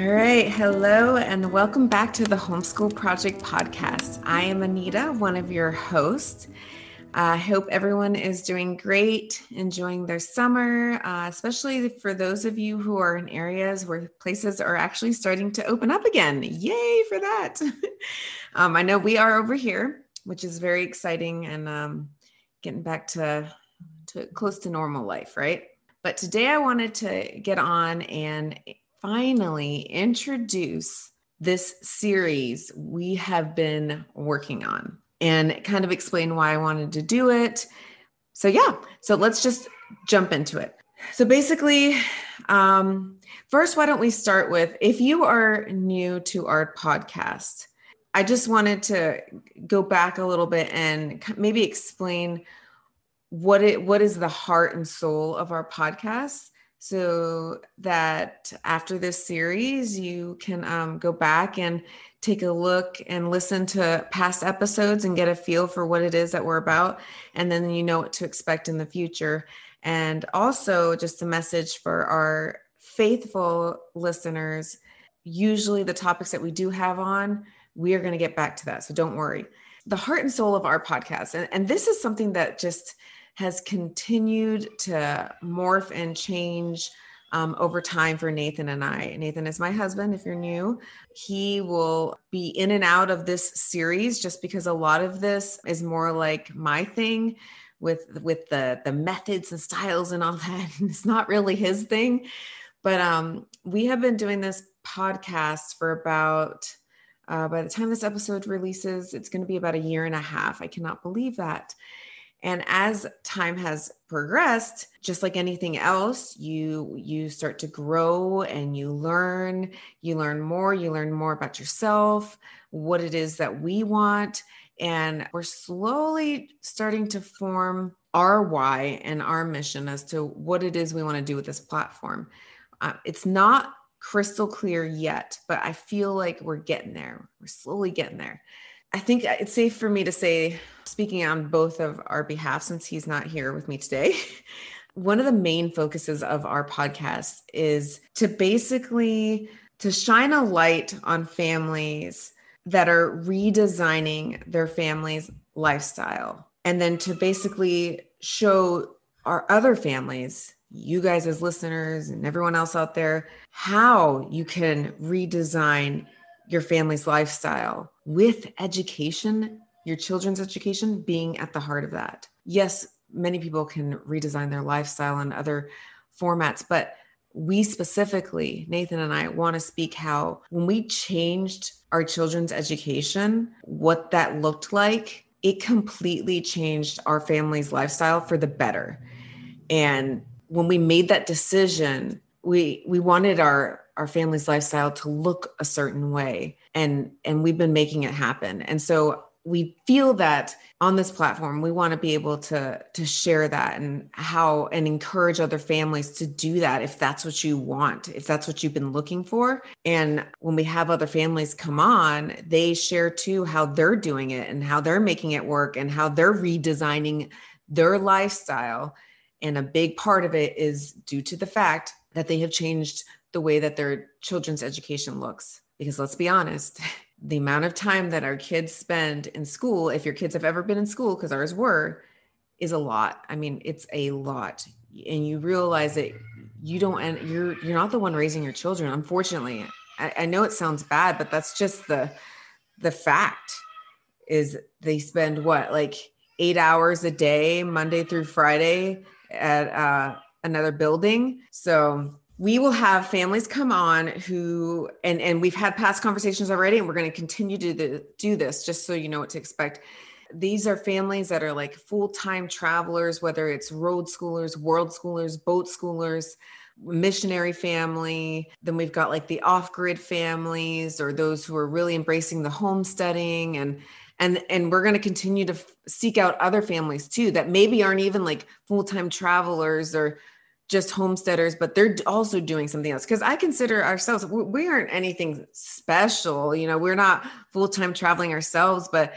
All right. Hello, and welcome back to the Homeschool Project podcast. I am Anita, one of your hosts. I hope everyone is doing great, enjoying their summer, uh, especially for those of you who are in areas where places are actually starting to open up again. Yay for that. um, I know we are over here, which is very exciting and um, getting back to, to close to normal life, right? But today I wanted to get on and finally introduce this series we have been working on and kind of explain why I wanted to do it. So, yeah, so let's just jump into it. So, basically, um, first, why don't we start with if you are new to our podcast, I just wanted to go back a little bit and maybe explain what it what is the heart and soul of our podcast so that after this series you can um, go back and take a look and listen to past episodes and get a feel for what it is that we're about and then you know what to expect in the future. And also just a message for our faithful listeners usually the topics that we do have on we are going to get back to that so don't worry. The heart and soul of our podcast and, and this is something that just has continued to morph and change um, over time for Nathan and I. Nathan is my husband, if you're new. He will be in and out of this series just because a lot of this is more like my thing with with the the methods and styles and all that. it's not really his thing. But um, we have been doing this podcast for about uh, by the time this episode releases, it's going to be about a year and a half. I cannot believe that. And as time has progressed, just like anything else, you you start to grow and you learn, you learn more, you learn more about yourself, what it is that we want, and we're slowly starting to form our why and our mission as to what it is we want to do with this platform. Uh, it's not crystal clear yet, but I feel like we're getting there. We're slowly getting there. I think it's safe for me to say, speaking on both of our behalf, since he's not here with me today, one of the main focuses of our podcast is to basically to shine a light on families that are redesigning their family's lifestyle and then to basically show our other families you guys as listeners and everyone else out there how you can redesign your family's lifestyle with education, your children's education being at the heart of that. Yes, many people can redesign their lifestyle in other formats, but we specifically, Nathan and I, want to speak how when we changed our children's education, what that looked like, it completely changed our family's lifestyle for the better. And when we made that decision, we we wanted our our family's lifestyle to look a certain way and and we've been making it happen. And so we feel that on this platform we want to be able to to share that and how and encourage other families to do that if that's what you want if that's what you've been looking for. And when we have other families come on they share too how they're doing it and how they're making it work and how they're redesigning their lifestyle. And a big part of it is due to the fact that they have changed the way that their children's education looks. Because let's be honest, the amount of time that our kids spend in school, if your kids have ever been in school, because ours were, is a lot. I mean, it's a lot. And you realize that you don't and you're you're not the one raising your children, unfortunately. I, I know it sounds bad, but that's just the the fact is they spend what like eight hours a day, Monday through Friday at uh, another building. So we will have families come on who and and we've had past conversations already and we're going to continue to do, this just so you know what to expect. These are families that are like full-time travelers whether it's road schoolers world schoolers boat schoolers missionary family. Then we've got like the off-grid families or those who are really embracing the homesteading and and and we're going to continue to f- seek out other families too that maybe aren't even like full-time travelers or just homesteaders, but they're also doing something else. Because I consider ourselves, we aren't anything special. You know, we're not full time traveling ourselves, but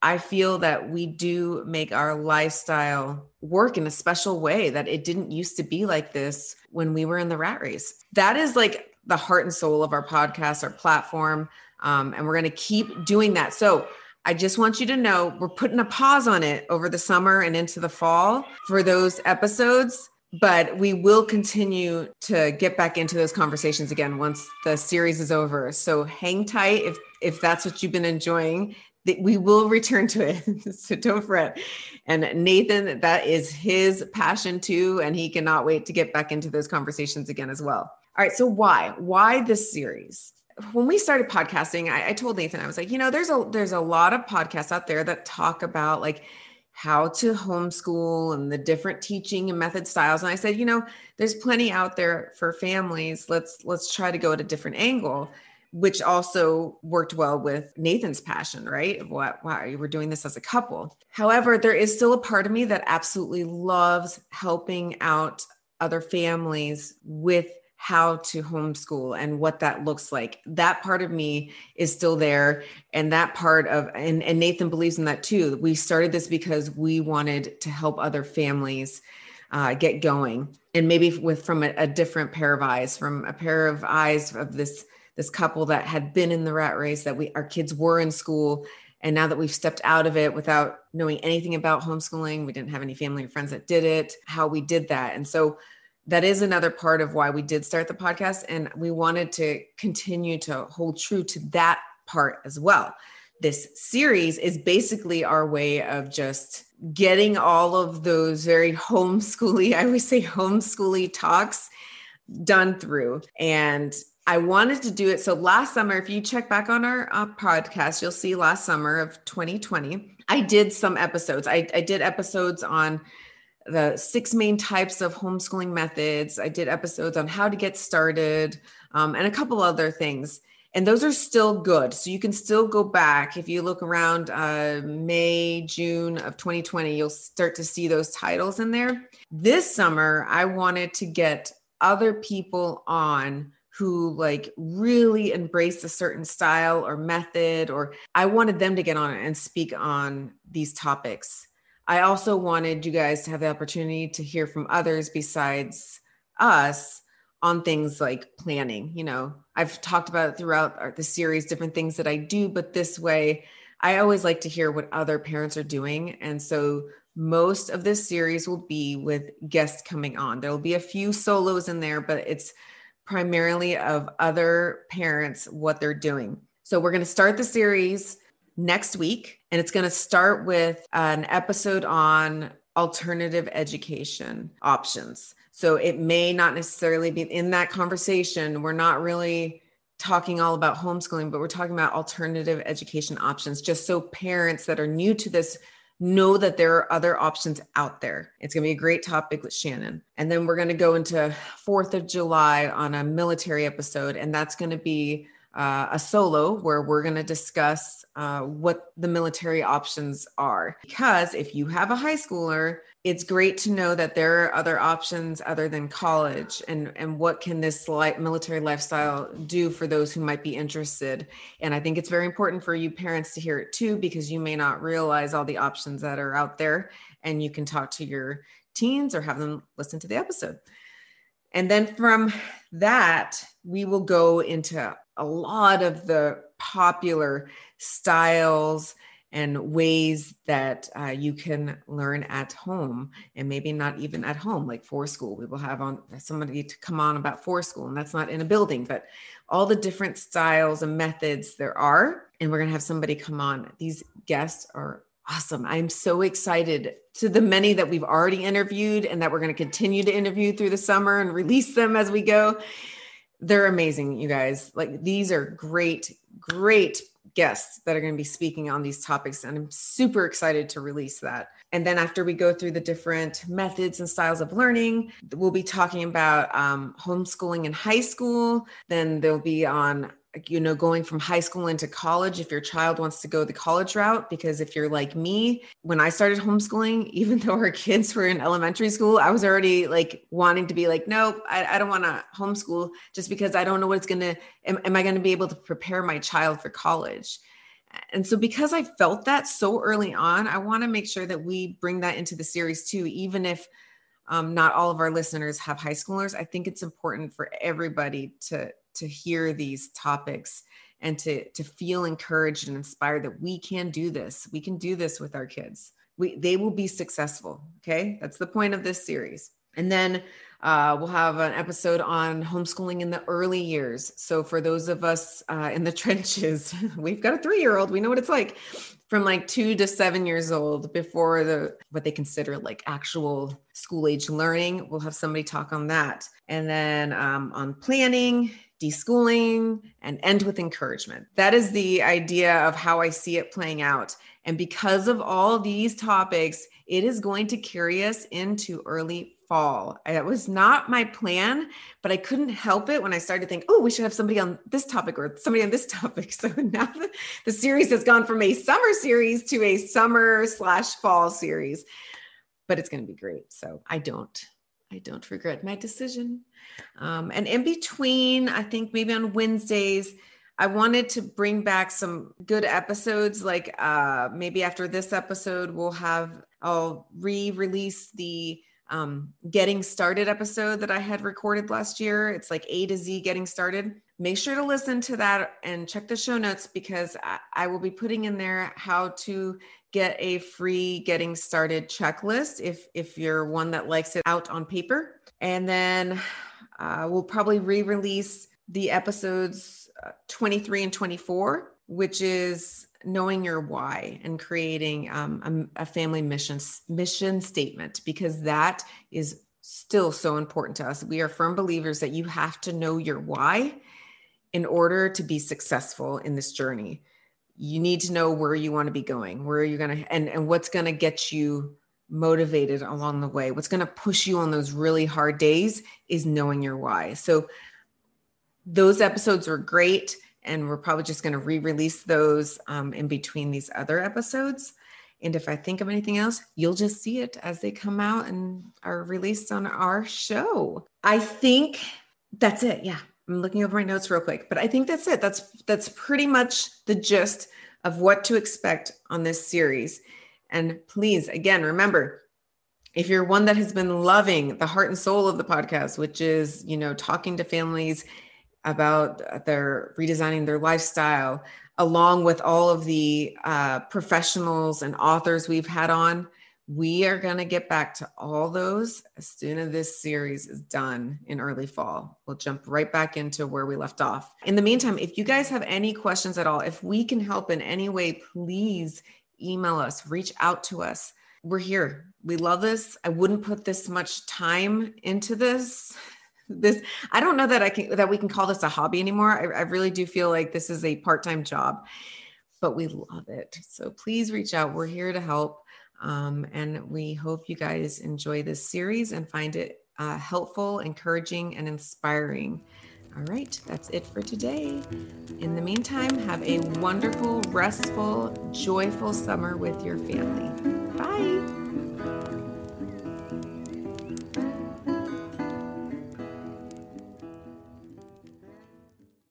I feel that we do make our lifestyle work in a special way that it didn't used to be like this when we were in the rat race. That is like the heart and soul of our podcast, our platform. Um, and we're going to keep doing that. So I just want you to know we're putting a pause on it over the summer and into the fall for those episodes but we will continue to get back into those conversations again once the series is over. So hang tight. If if that's what you've been enjoying we will return to it. So don't fret. And nathan that is his passion too and he cannot wait to get back into those conversations again as well. All right so why? Why this series? When we started podcasting I, I told nathan i was like you know there's a there's a lot of podcasts out there that talk about like how to homeschool and the different teaching and method styles. And i said you know there's plenty out there for families. Let's let's try to go at a different angle which also worked well with nathan's passion right? What why we're doing this as a couple. However there is still a part of me that absolutely loves helping out other families with how to homeschool and what that looks like. That part of me is still there. And that part of, and, and Nathan believes in that too. We started this because we wanted to help other families uh, get going and maybe with from a, a different pair of eyes, from a pair of eyes of this this couple that had been in the rat race that we our kids were in school and now that we've stepped out of it without knowing anything about homeschooling we didn't have any family or friends that did it how we did that and so that is another part of why we did start the podcast. And we wanted to continue to hold true to that part as well. This series is basically our way of just getting all of those very homeschooly, I always say homeschooly talks done through. And I wanted to do it. So last summer, if you check back on our uh, podcast, you'll see last summer of 2020, I did some episodes. I, I did episodes on the six main types of homeschooling methods. I did episodes on how to get started um, and a couple other things. And those are still good. So you can still go back. If you look around uh, May, June of 2020, you'll start to see those titles in there. This summer, I wanted to get other people on who like really embrace a certain style or method, or I wanted them to get on and speak on these topics. I also wanted you guys to have the opportunity to hear from others besides us on things like planning. You know, I've talked about throughout the series, different things that I do, but this way, I always like to hear what other parents are doing. And so most of this series will be with guests coming on. There will be a few solos in there, but it's primarily of other parents, what they're doing. So we're going to start the series next week. And it's going to start with an episode on alternative education options. So it may not necessarily be in that conversation. We're not really talking all about homeschooling, but we're talking about alternative education options, just so parents that are new to this know that there are other options out there. It's going to be a great topic with Shannon. And then we're going to go into 4th of July on a military episode, and that's going to be uh, a solo where we're going to discuss uh, what the military options are. Because if you have a high schooler, it's great to know that there are other options other than college and, and what can this light military lifestyle do for those who might be interested. And I think it's very important for you parents to hear it too, because you may not realize all the options that are out there and you can talk to your teens or have them listen to the episode. And then from that, we will go into a lot of the popular styles and ways that uh, you can learn at home and maybe not even at home like forest school. We will have on somebody to come on about forest school and that's not in a building but all the different styles and methods there are and we're going to have somebody come on. These guests are awesome. I'm so excited to the many that we've already interviewed and that we're going to continue to interview through the summer and release them as we go they're amazing, you guys. Like these are great, great guests that are going to be speaking on these topics. And I'm super excited to release that. And then after we go through the different methods and styles of learning, we'll be talking about um, homeschooling in high school. Then they'll be on you know going from high school into college if your child wants to go the college route because if you're like me when i started homeschooling even though our kids were in elementary school i was already like wanting to be like nope i, I don't want to homeschool just because i don't know what it's going to am, am i going to be able to prepare my child for college? And so because i felt that so early on i want to make sure that we bring that into the series too even if um, not all of our listeners have high schoolers i think it's important for everybody to to hear these topics and to to feel encouraged and inspired that we can do this. We can do this with our kids. We they will be successful. Okay, that's the point of this series. And then uh, we'll have an episode on homeschooling in the early years. So for those of us uh, in the trenches, we've got a three-year-old. We know what it's like from like two to seven years old before the what they consider like actual school age learning. We'll have somebody talk on that, and then um, on planning, deschooling, and end with encouragement. That is the idea of how I see it playing out. And because of all these topics, it is going to carry us into early fall. That was not my plan, but I couldn't help it when I started to think, oh, we should have somebody on this topic or somebody on this topic. So now the, the series has gone from a summer series to a summer slash fall series, but it's going to be great. So I don't, I don't regret my decision. Um, and in between, I think maybe on Wednesdays, I wanted to bring back some good episodes. Like uh, maybe after this episode, we'll have, I'll re release the um, getting started episode that I had recorded last year. It's like A to Z getting started. Make sure to listen to that and check the show notes because I, I will be putting in there how to get a free getting started checklist if if you're one that likes it out on paper. And then uh, we'll probably re-release the episodes uh, 23 and 24, which is knowing your why and creating um, a, a family mission mission statement because that is still so important to us. We are firm believers that you have to know your why in order to be successful in this journey. You need to know where you want to be going, where are you're going to, and, and what's going to get you motivated along the way. What's going to push you on those really hard days is knowing your why. So those episodes were great and we're probably just going to re-release those um, in between these other episodes and if i think of anything else you'll just see it as they come out and are released on our show i think that's it yeah i'm looking over my notes real quick but i think that's it that's that's pretty much the gist of what to expect on this series and please again remember if you're one that has been loving the heart and soul of the podcast which is you know talking to families about their redesigning their lifestyle, along with all of the uh, professionals and authors we've had on. We are going to get back to all those as soon as this series is done in early fall. We'll jump right back into where we left off. In the meantime, if you guys have any questions at all, if we can help in any way, please email us, reach out to us. We're here. We love this. I wouldn't put this much time into this this i don't know that i can that we can call this a hobby anymore I, I, really do feel like this is a part-time job but we love it so please reach out we're here to help um, and we hope you guys enjoy this series and find it uh, helpful encouraging and inspiring. All right that's it for today. In the meantime have a wonderful restful joyful summer with your family